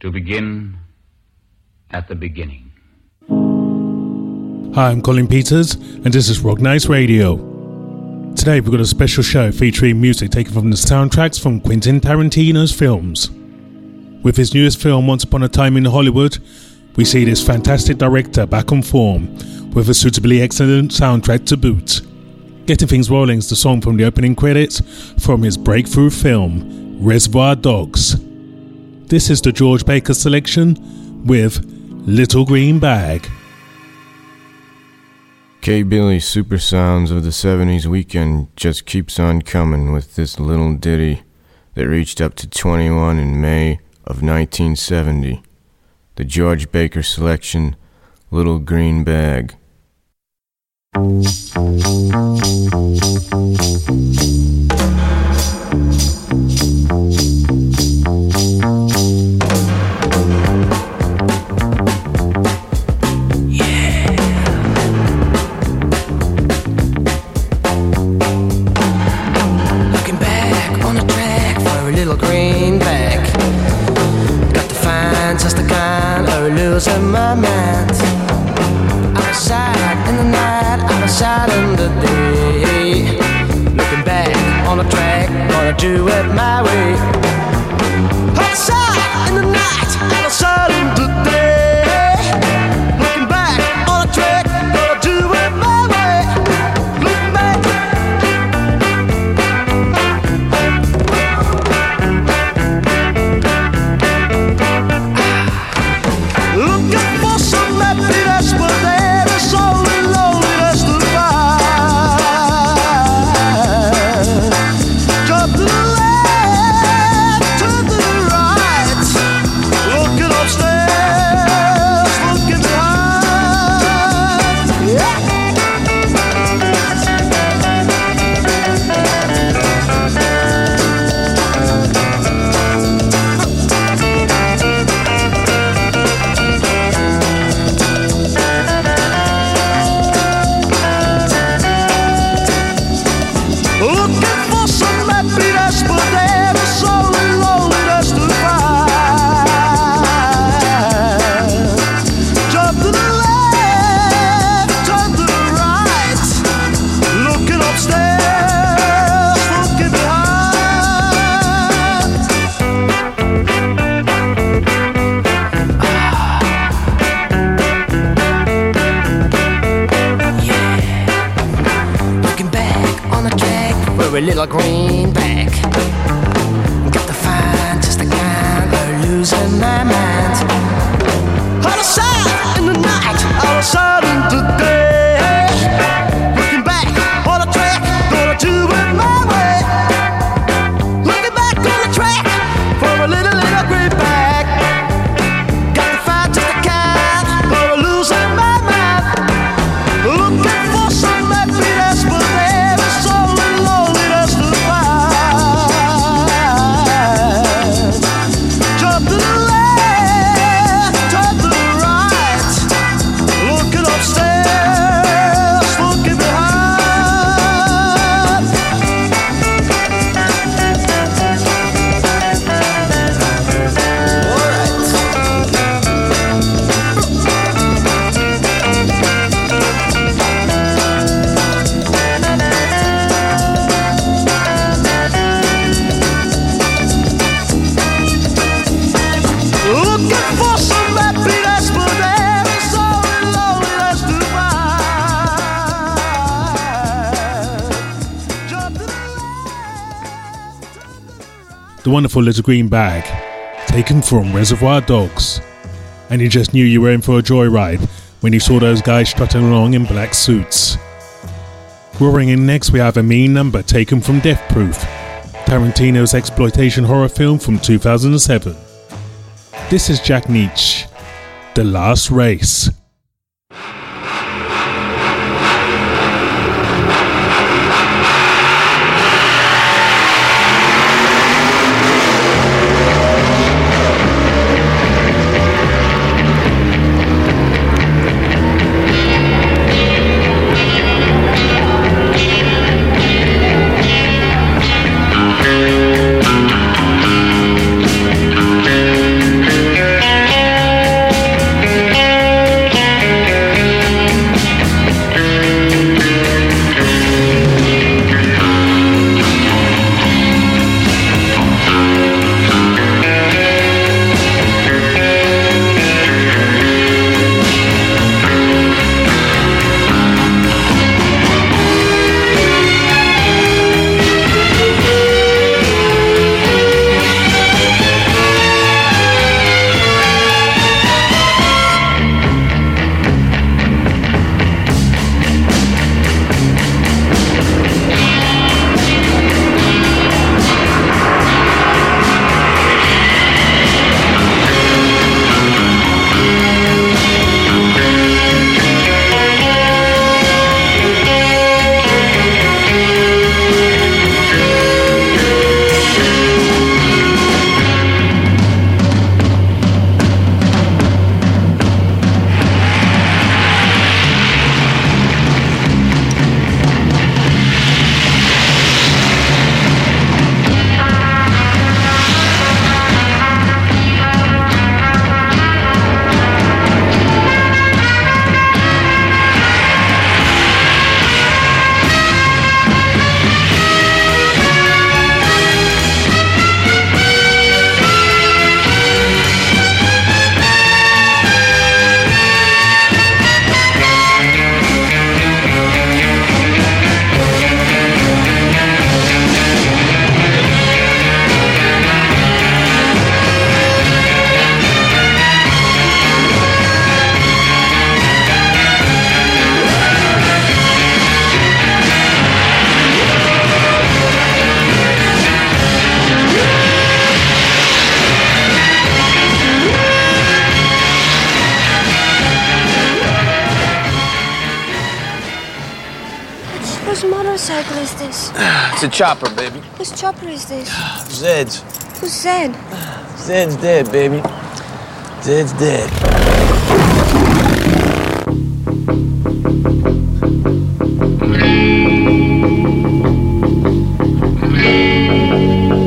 to begin at the beginning. Hi, I'm Colin Peters, and this is Rock Nights Radio. Today we've got a special show featuring music taken from the soundtracks from Quentin Tarantino's films. With his newest film, Once Upon a Time in Hollywood, we see this fantastic director back on form with a suitably excellent soundtrack to boot. Getting Things Rolling is the song from the opening credits from his breakthrough film, Reservoir Dogs. This is the George Baker selection with Little Green Bag. K Billy Super Sounds of the 70s weekend just keeps on coming with this little ditty that reached up to 21 in May of 1970. The George Baker selection, Little Green Bag. Losing my mind. Outside in the night, outside in the day. Looking back on the track, gonna do it my way. The wonderful Little Green Bag, taken from Reservoir Dogs. And you just knew you were in for a joyride when you saw those guys strutting along in black suits. Roaring in next, we have a mean number taken from Death Proof, Tarantino's exploitation horror film from 2007. This is Jack Nitzsche, The Last Race. Chopper, baby. Whose chopper is this? Zed's. Who's Zed? Zed's dead, baby. Zed's dead.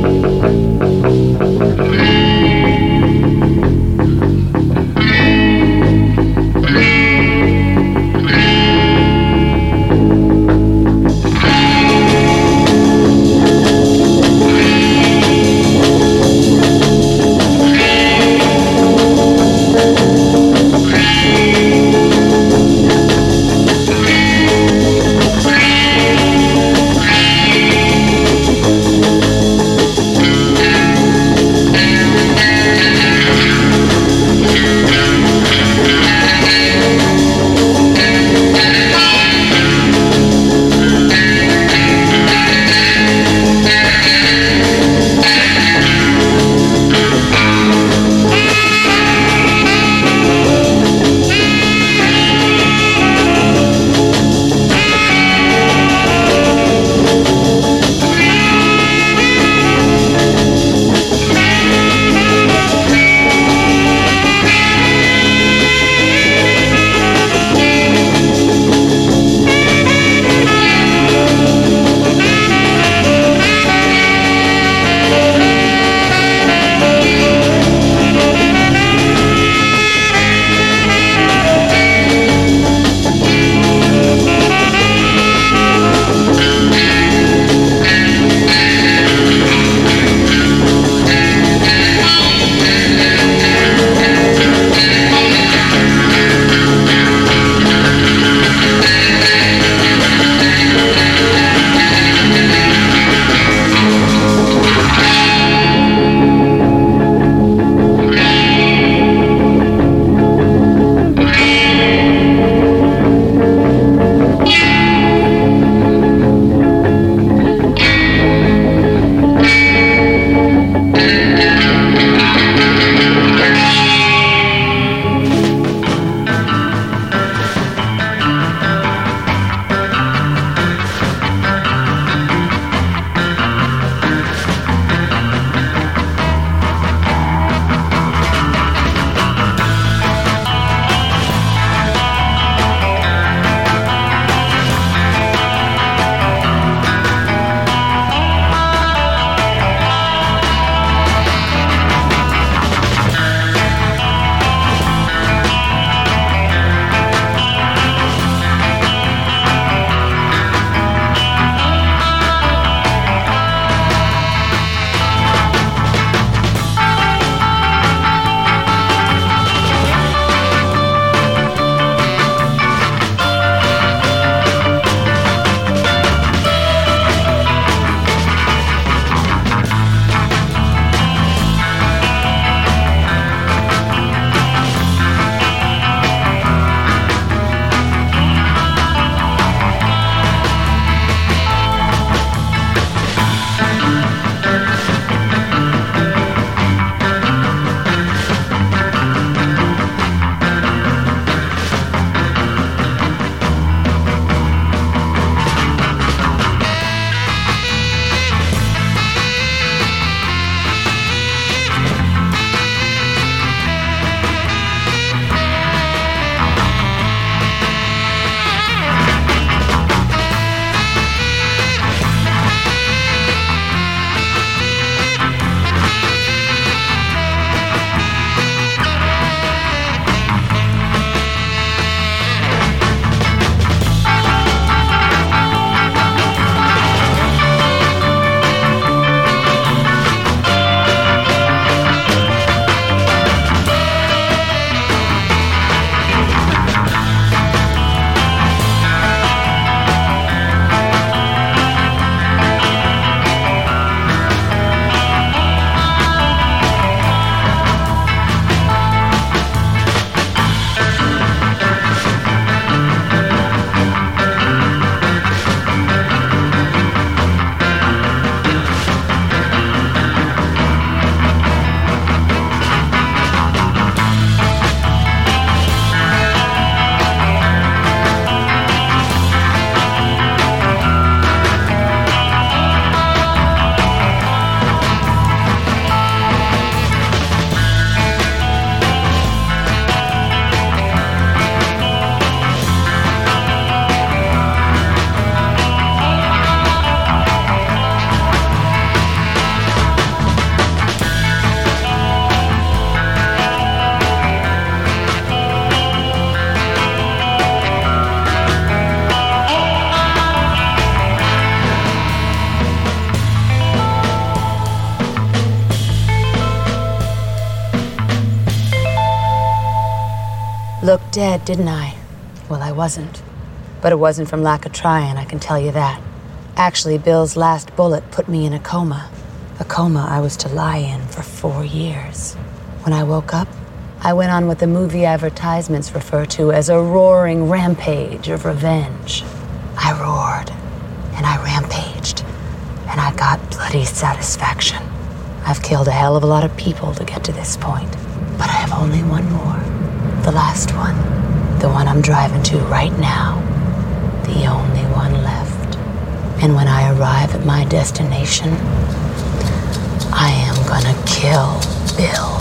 dead, didn't I? Well, I wasn't. But it wasn't from lack of trying, I can tell you that. Actually, Bill's last bullet put me in a coma. A coma I was to lie in for four years. When I woke up, I went on what the movie advertisements refer to as a roaring rampage of revenge. I roared, and I rampaged, and I got bloody satisfaction. I've killed a hell of a lot of people to get to this point, but I have only one more. The last one. The one I'm driving to right now. The only one left. And when I arrive at my destination, I am gonna kill Bill.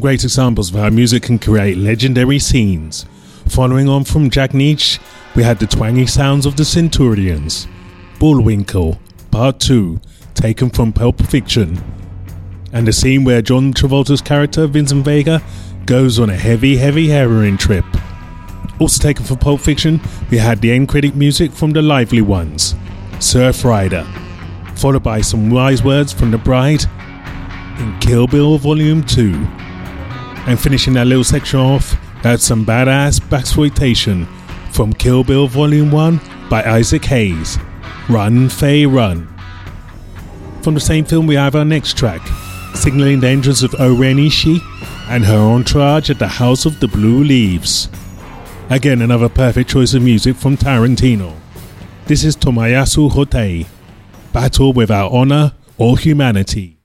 Some great examples of how music can create legendary scenes. Following on from Jack Nitzsche, we had the twangy sounds of the Centurions. Bullwinkle, Part 2, taken from Pulp Fiction. And the scene where John Travolta's character, Vincent Vega, goes on a heavy, heavy heroin trip. Also taken from Pulp Fiction, we had the end credit music from The Lively Ones, Surf Rider, followed by some wise words from the bride in Kill Bill Volume 2. And finishing that little section off, that's some badass exploitation from Kill Bill Volume 1 by Isaac Hayes. Run, Fay, Run. From the same film, we have our next track, signaling the entrance of O-Ren Ishii and her entourage at the House of the Blue Leaves. Again, another perfect choice of music from Tarantino. This is Tomoyasu Hotei, Battle Without Honor or Humanity.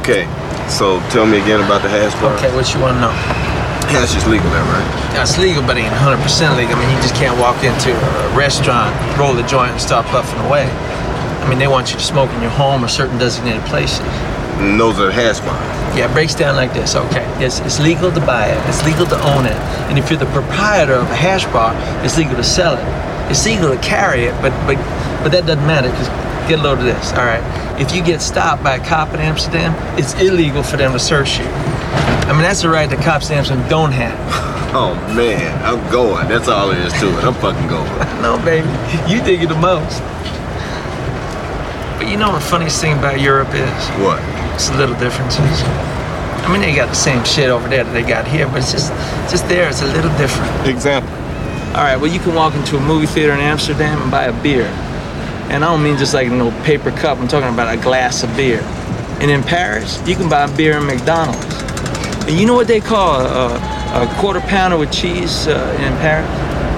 Okay, so tell me again about the hash bar. Okay, what you want to know? Hash is legal there, right? Yeah, it's legal, but it ain't 100% legal. I mean, you just can't walk into a restaurant, roll the joint, and start puffing away. I mean, they want you to smoke in your home or certain designated places. And those are hash bars. Yeah, it breaks down like this. Okay, it's, it's legal to buy it, it's legal to own it, and if you're the proprietor of a hash bar, it's legal to sell it. It's legal to carry it, but but but that doesn't matter because get a load of this. All right, if you get stopped by a cop in Amsterdam, it's illegal for them to search you. I mean, that's a right that cops in Amsterdam don't have. Oh man, I'm going. That's all there is to it. I'm fucking going. No, baby, you dig it the most. But you know what the funniest thing about Europe is? What? It's the little differences. I mean, they got the same shit over there that they got here, but it's just, just there. It's a little different. Example. All right, well, you can walk into a movie theater in Amsterdam and buy a beer. And I don't mean just like no paper cup, I'm talking about a glass of beer. And in Paris, you can buy beer in McDonald's. And you know what they call a, a quarter pounder with cheese uh, in Paris?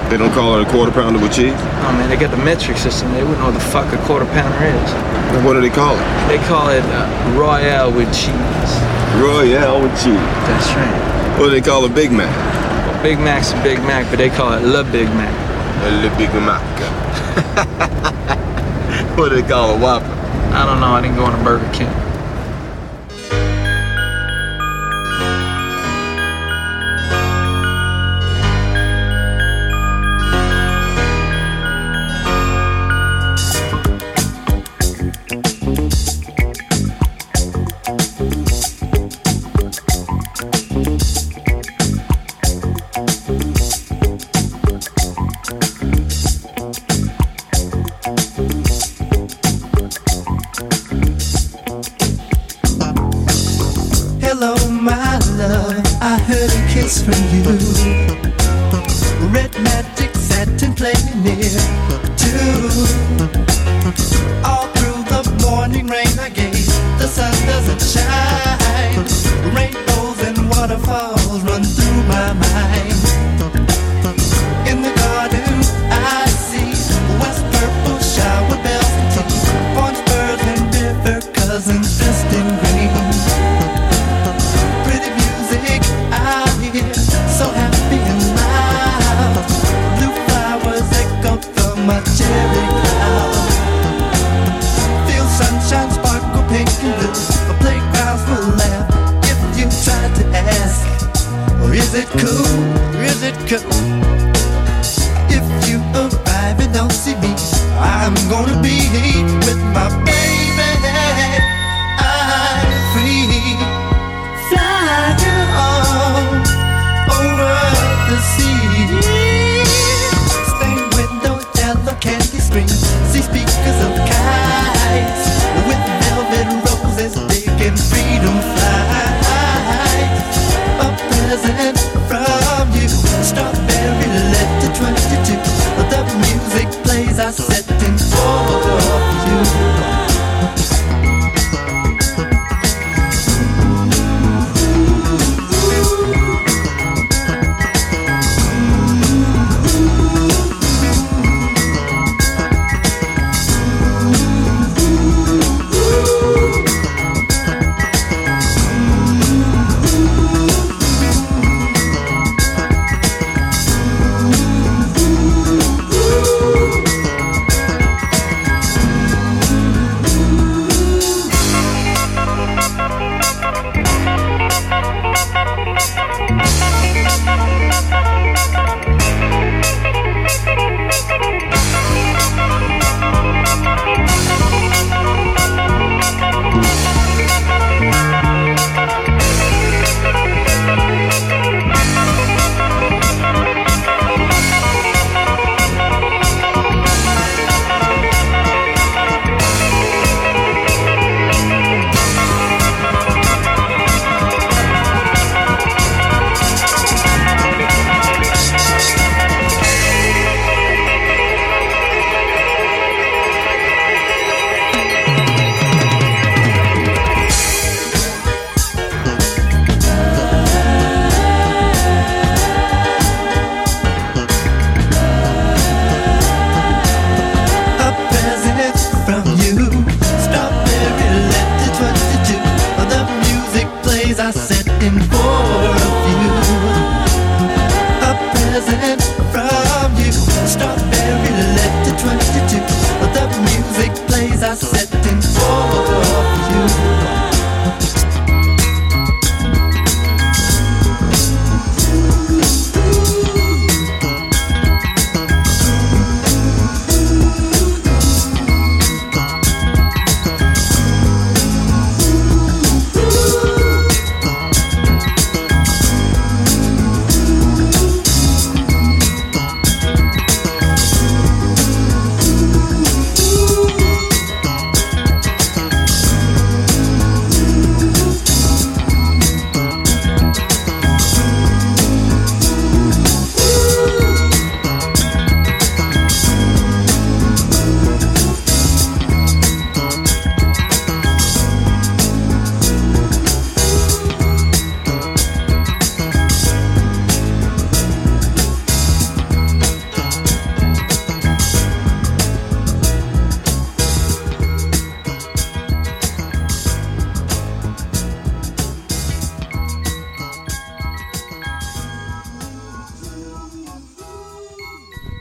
They don't call it a quarter pounder with cheese? Oh man, they got the metric system. They wouldn't know what the fuck a quarter pounder is. Then what do they call it? They call it uh, Royale with cheese. Royale with cheese. That's right. What do they call a Big Mac? Well, Big Mac's a Big Mac, but they call it Le Big Mac. A Le Big Mac. call a Whopper? I don't know. I didn't go on a Burger King.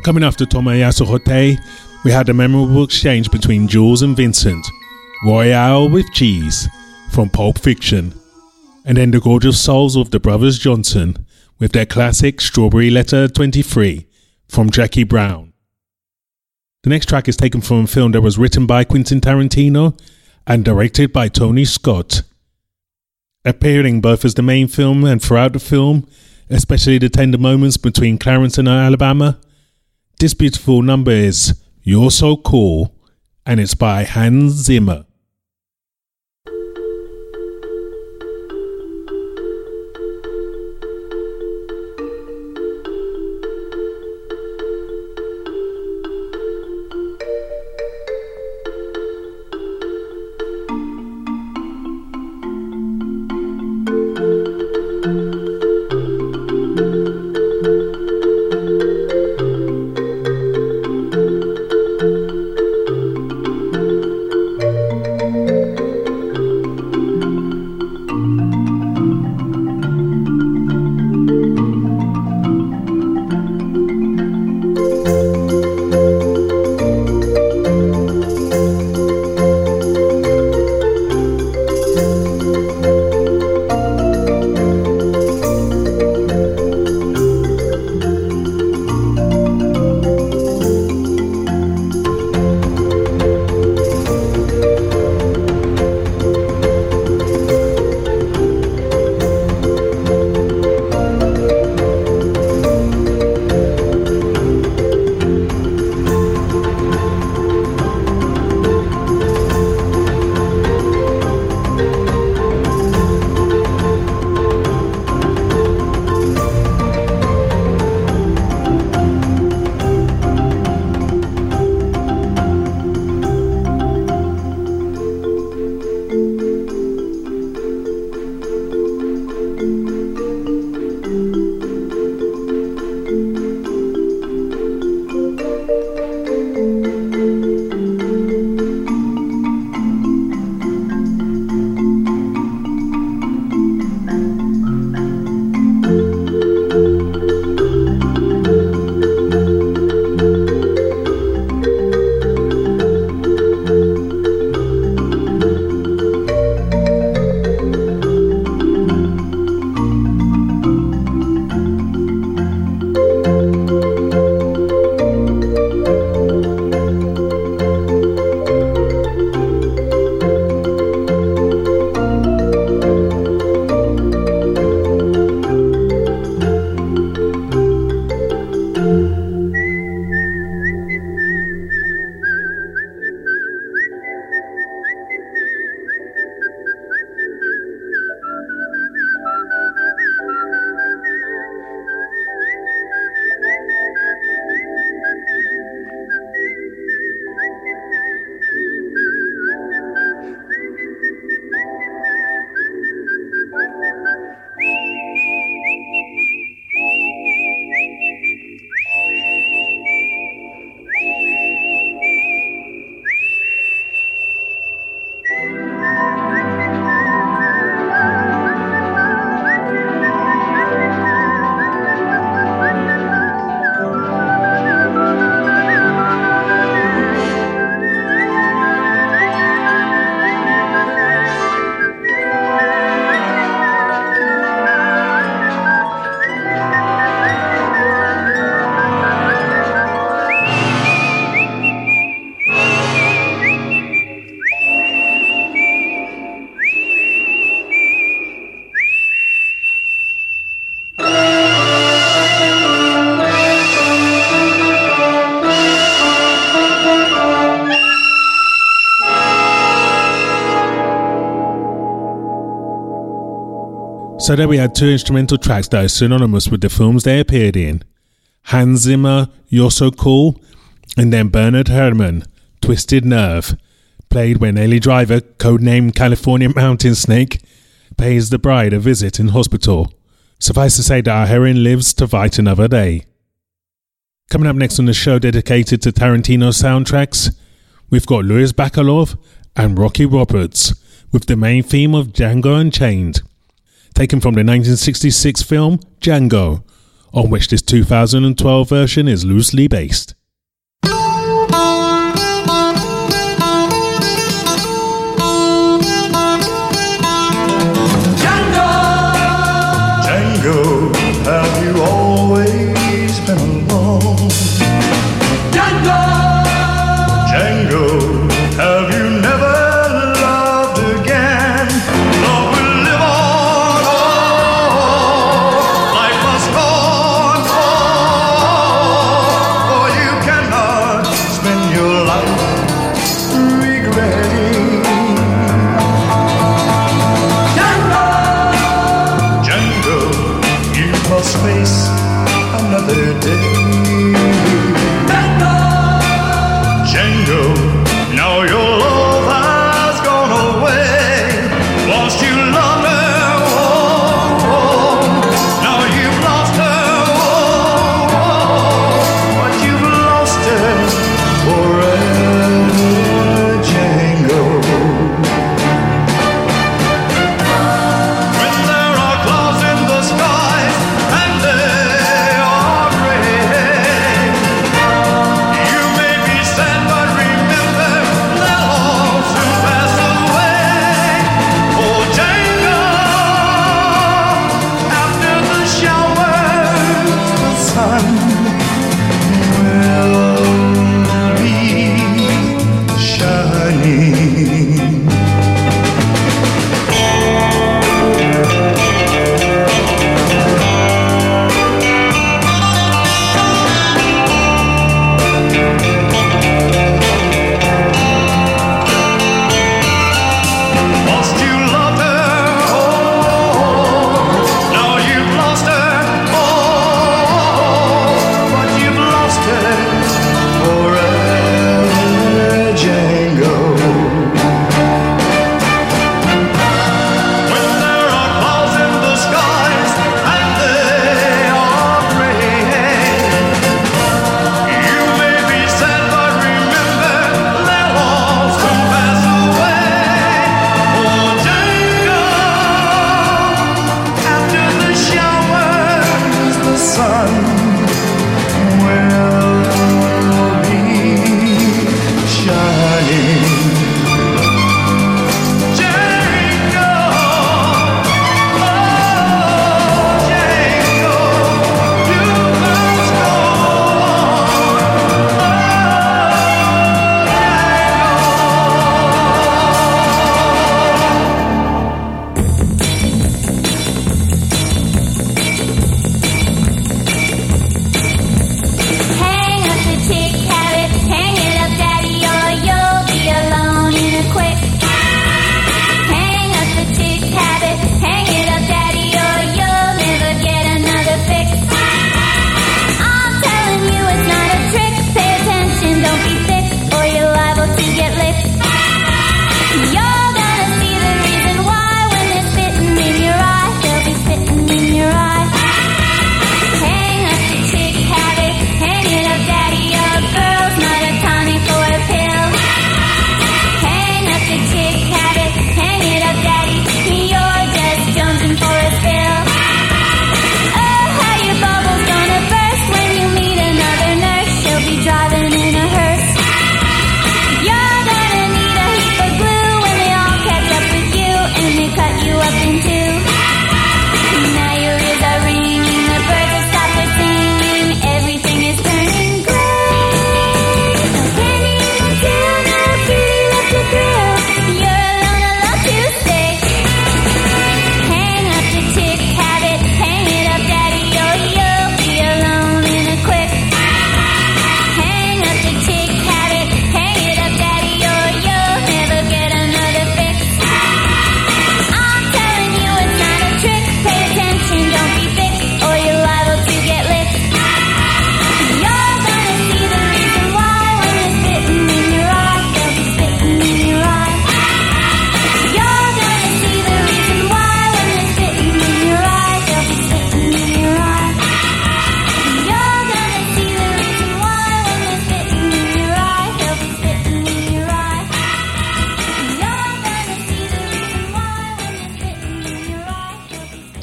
Coming after Tomoyasu Hotei, we had a memorable exchange between Jules and Vincent, Royale with cheese from Pulp Fiction, and then the gorgeous souls of the brothers Johnson with their classic Strawberry Letter 23 from Jackie Brown. The next track is taken from a film that was written by Quentin Tarantino and directed by Tony Scott. Appearing both as the main film and throughout the film, especially the tender moments between Clarence and Alabama, this beautiful number is You're So Cool, and it's by Hans Zimmer. So there we had two instrumental tracks that are synonymous with the films they appeared in. Hans Zimmer, You're So Cool, and then Bernard Herrmann, Twisted Nerve, played when Ellie Driver, codenamed California Mountain Snake, pays the bride a visit in hospital. Suffice to say that our heroine lives to fight another day. Coming up next on the show dedicated to Tarantino soundtracks, we've got Luis Bacalov and Rocky Roberts with the main theme of Django Unchained taken from the 1966 film Django, on which this 2012 version is loosely based.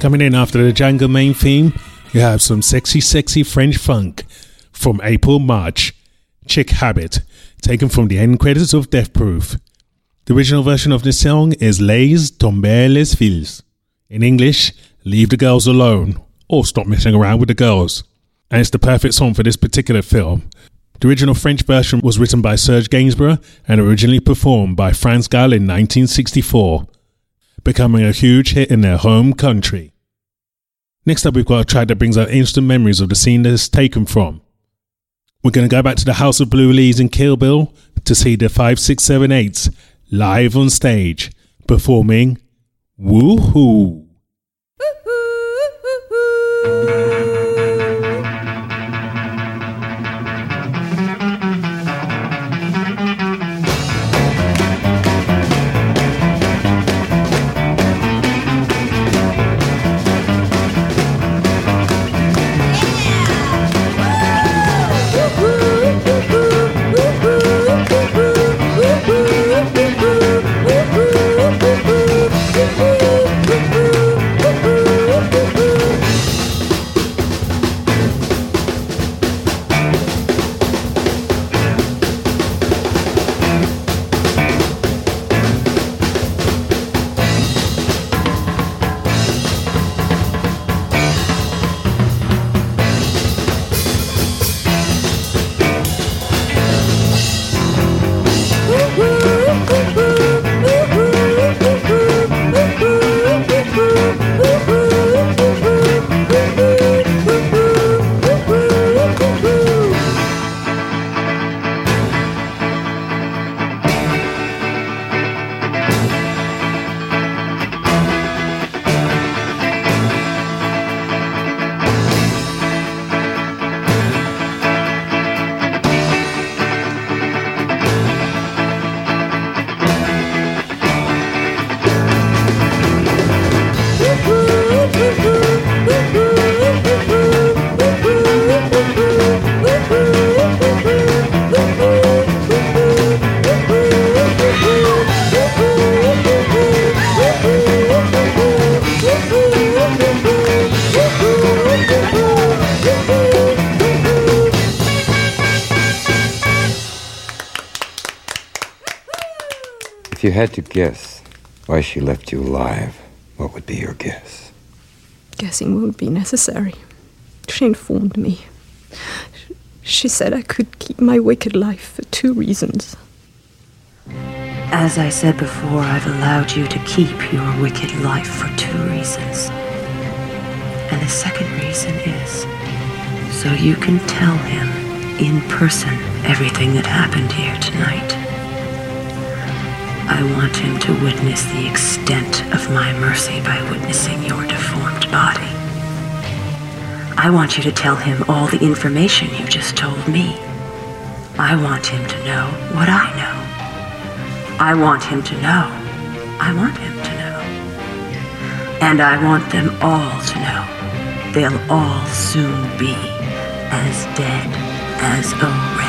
Coming in after the Django main theme you have some sexy, sexy French funk from April March, Chick Habit, taken from the end credits of Death Proof. The original version of this song is Laisse Tomber les Filles. In English, Leave the Girls Alone, or Stop Messing Around with the Girls. And it's the perfect song for this particular film. The original French version was written by Serge Gainsbourg and originally performed by France Gall in 1964, becoming a huge hit in their home country. Next up, we've got a track that brings out instant memories of the scene that it's taken from. We're going to go back to the House of Blue Leaves in Kill Bill to see the 5678s live on stage performing Woohoo! If had to guess why she left you alive, what would be your guess? Guessing won't be necessary. She informed me. She said I could keep my wicked life for two reasons. As I said before, I've allowed you to keep your wicked life for two reasons. And the second reason is so you can tell him in person everything that happened here tonight. I want him to witness the extent of my mercy by witnessing your deformed body. I want you to tell him all the information you just told me. I want him to know what I know. I want him to know. I want him to know. And I want them all to know. They'll all soon be as dead as a wren.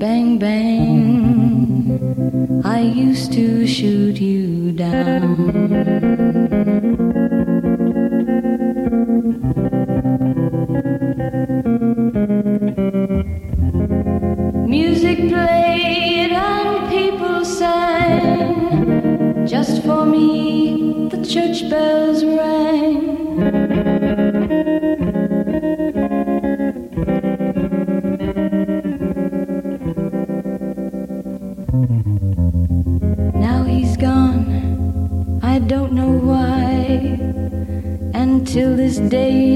Bang, bang, I used to shoot you down. Music played and people sang. Just for me, the church bells rang.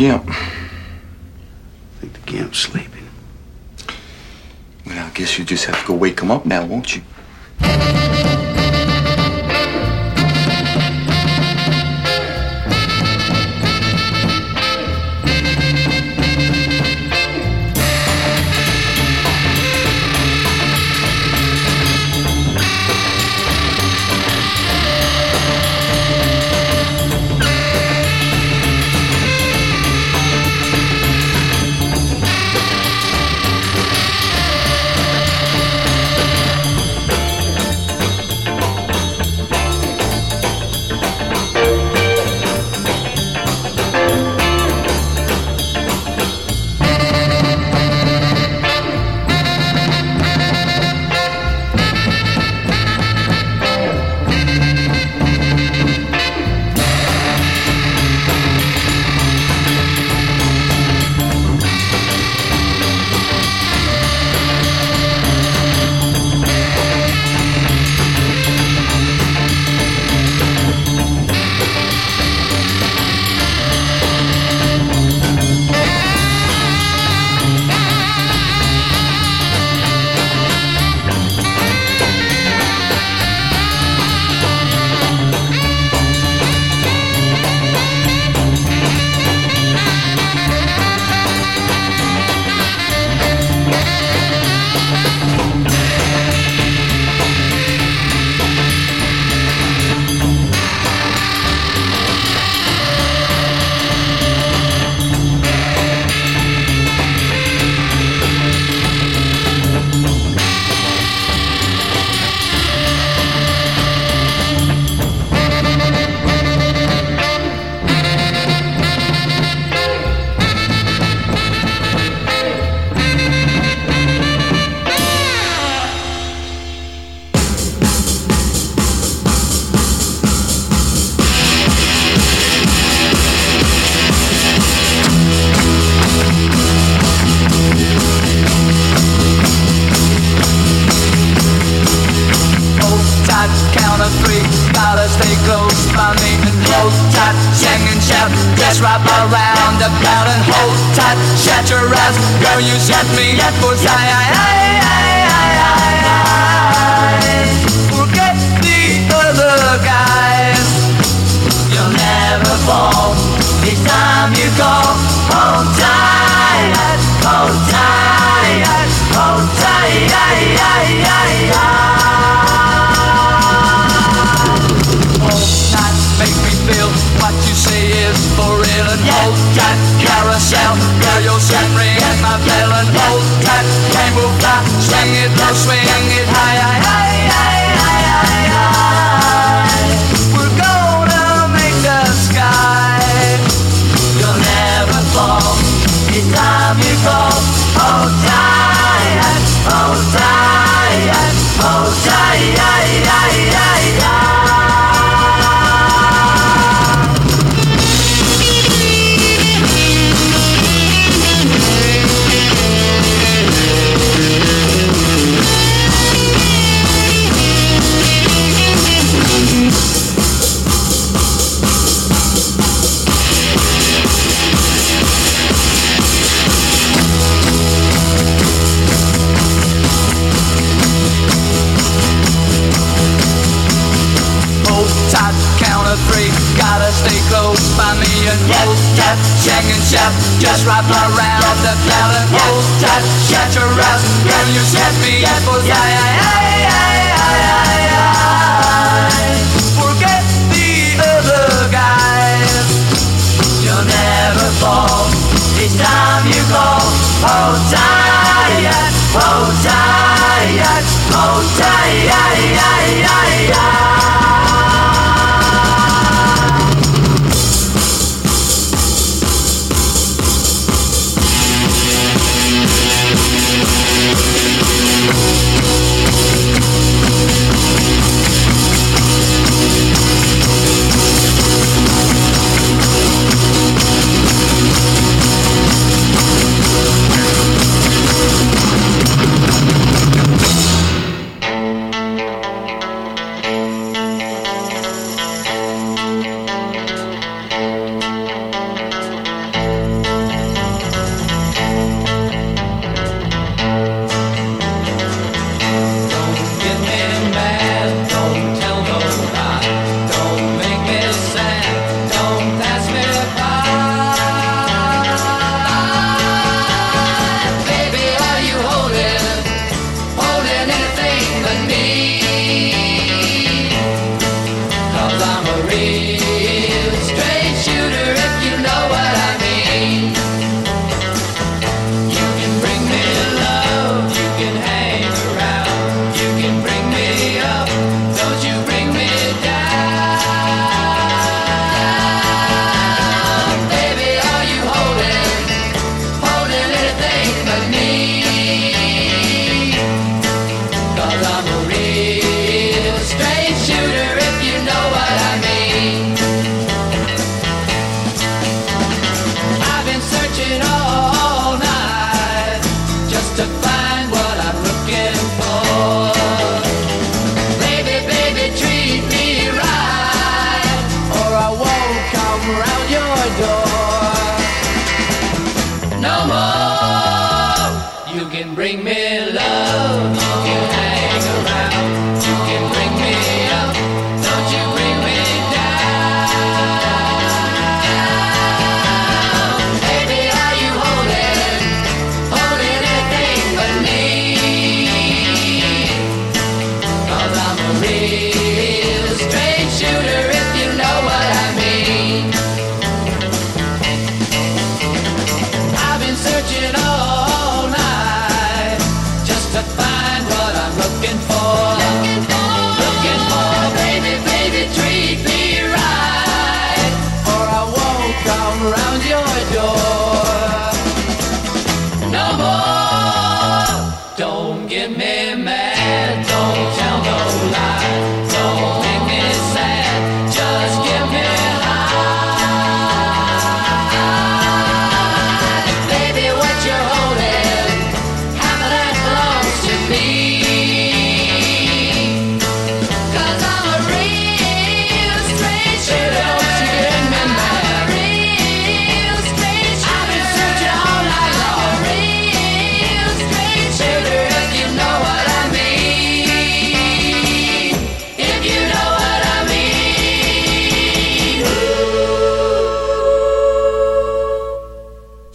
gimp. I think the gimp's sleeping. Well, I guess you just have to go wake him up now, won't you?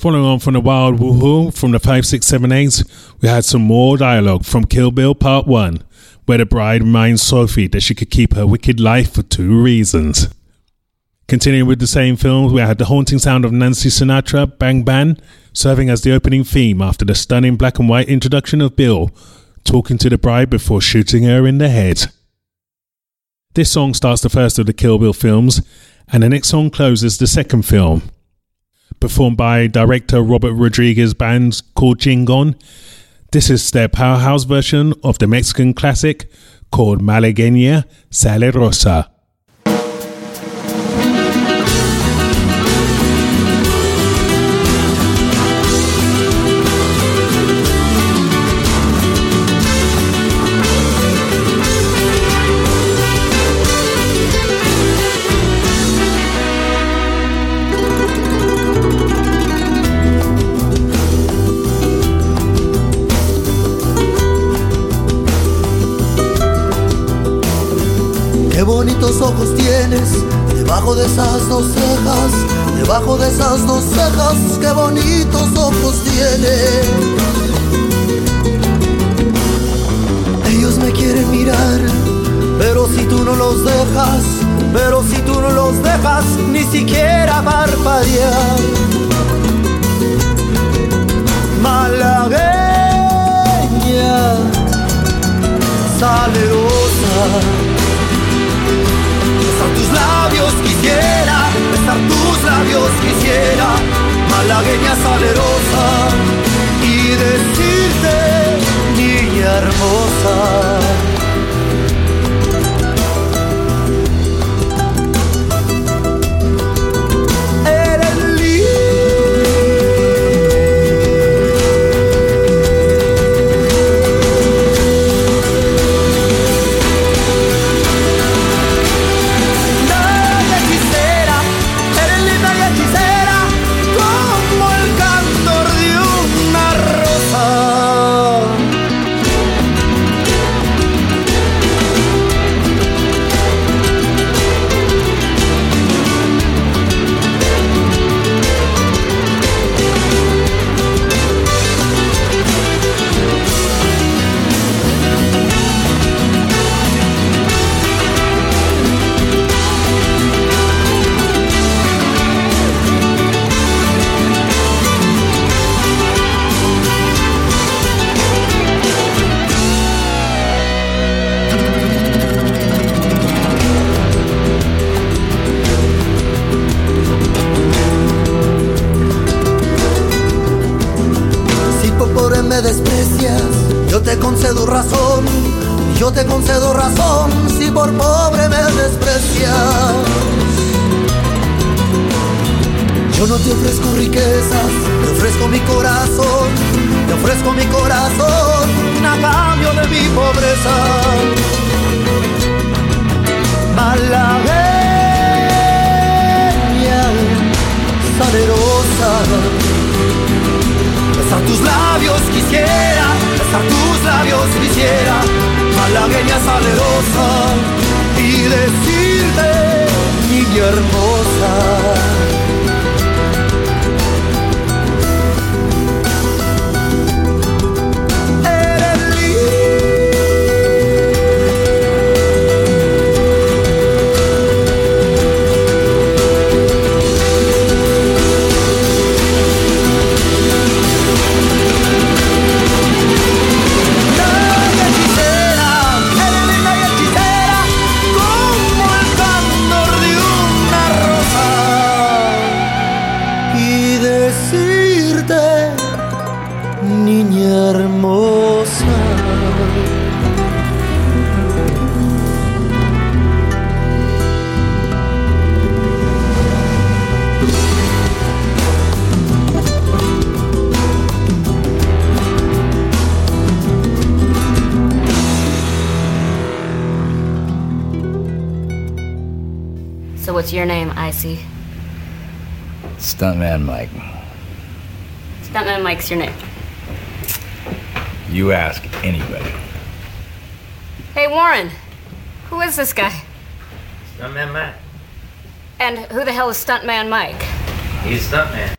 Following on from the Wild Woohoo from the 5678s, we had some more dialogue from Kill Bill Part 1, where the bride reminds Sofie that she could keep her wicked life for two reasons. Continuing with the same film, we had the haunting sound of Nancy Sinatra, Bang Bang, serving as the opening theme after the stunning black and white introduction of Bill talking to the bride before shooting her in the head. This song starts the first of the Kill Bill films, and the next song closes the second film performed by director Robert Rodriguez band's called Chingon. This is their powerhouse version of the Mexican classic called Malagueña Salerosa. Cejas, qué bonitos ojos tienes. Ellos me quieren mirar, pero si tú no los dejas, pero si tú no los dejas, ni siquiera parpadear. Malagueña, salerosa. Besar tus labios quisiera, besar tus labios quisiera, malagueña salerosa, y decirte, niña hermosa. Yo no te ofrezco riquezas, te ofrezco mi corazón. Te ofrezco mi corazón a cambio de mi pobreza. Malagueña, salerosa. Besar tus labios quisiera, besar tus labios quisiera, malagueña salerosa, y decirte, niña hermosa. Stuntman Mike. Stuntman Mike's your name. You ask anybody. Hey, Warren. Who is this guy? Stuntman Mike. And who the hell is Stuntman Mike? He's Stuntman.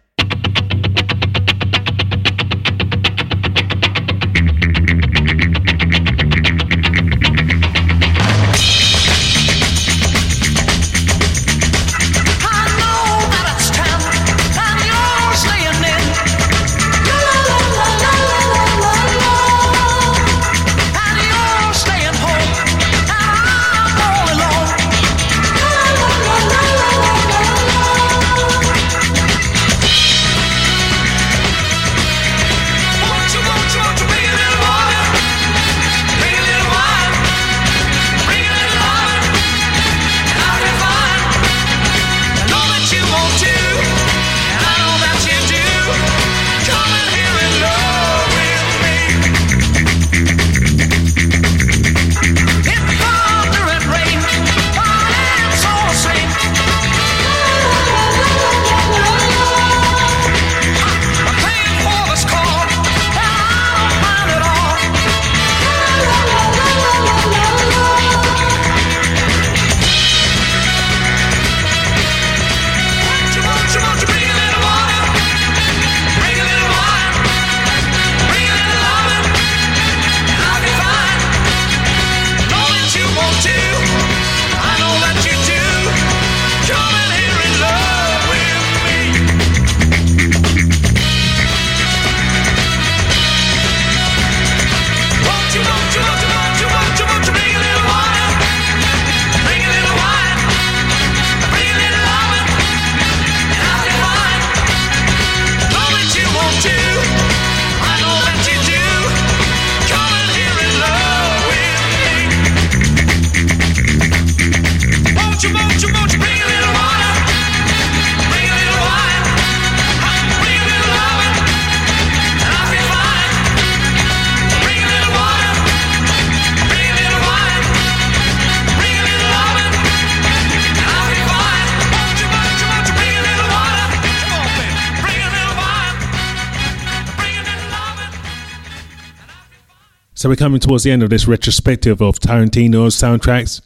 So we're coming towards the end of this retrospective of Tarantino's soundtracks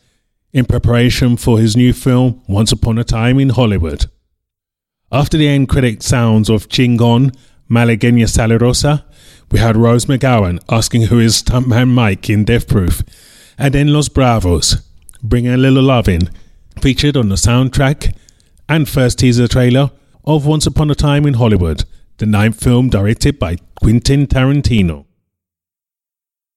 in preparation for his new film, Once Upon a Time in Hollywood. After the end credit sounds of Chingon Malagueña Salerosa, we had Rose McGowan asking who is stuntman Mike in Death Proof, and then Los Bravos, bringing a little love in, featured on the soundtrack and first teaser trailer of Once Upon a Time in Hollywood, the ninth film directed by Quentin Tarantino.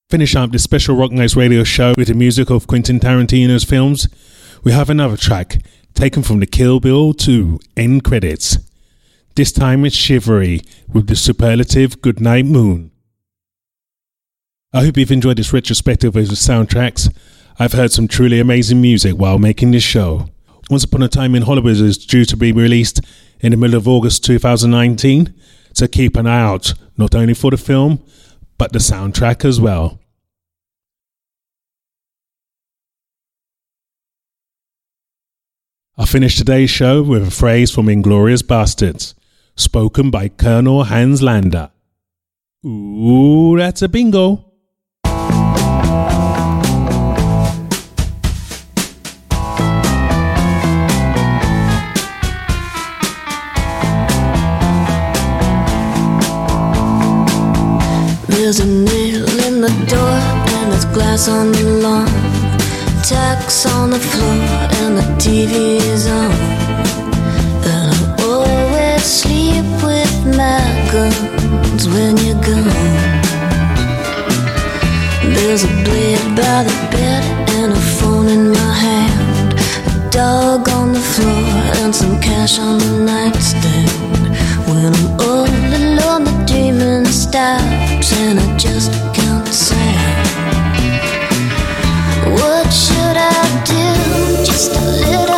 Finish up this special Rock Nights radio show with the music of Quentin Tarantino's films. We have another track taken from the Kill Bill 2 end credits. This time it's Shivaree with the superlative Goodnight Moon. I hope you've enjoyed this retrospective of soundtracks. I've heard some truly amazing music while making this show. Once Upon a Time in Hollywood is due to be released in the middle of August 2019, so keep an eye out not only for the film, but the soundtrack as well. I finish today's show with a phrase from Inglourious Basterds, spoken by Colonel Hans Landa. Ooh, that's a bingo. There's a nail in the door and there's glass on the lawn. Tacks on the floor and the TV is on. And I always sleep with my guns when you're gone. There's a blade by the bed and a phone in my hand. A dog on the floor and some cash on the nightstand. When I'm all alone, the dreaming stops and I just can't sound. What should I do? Just a little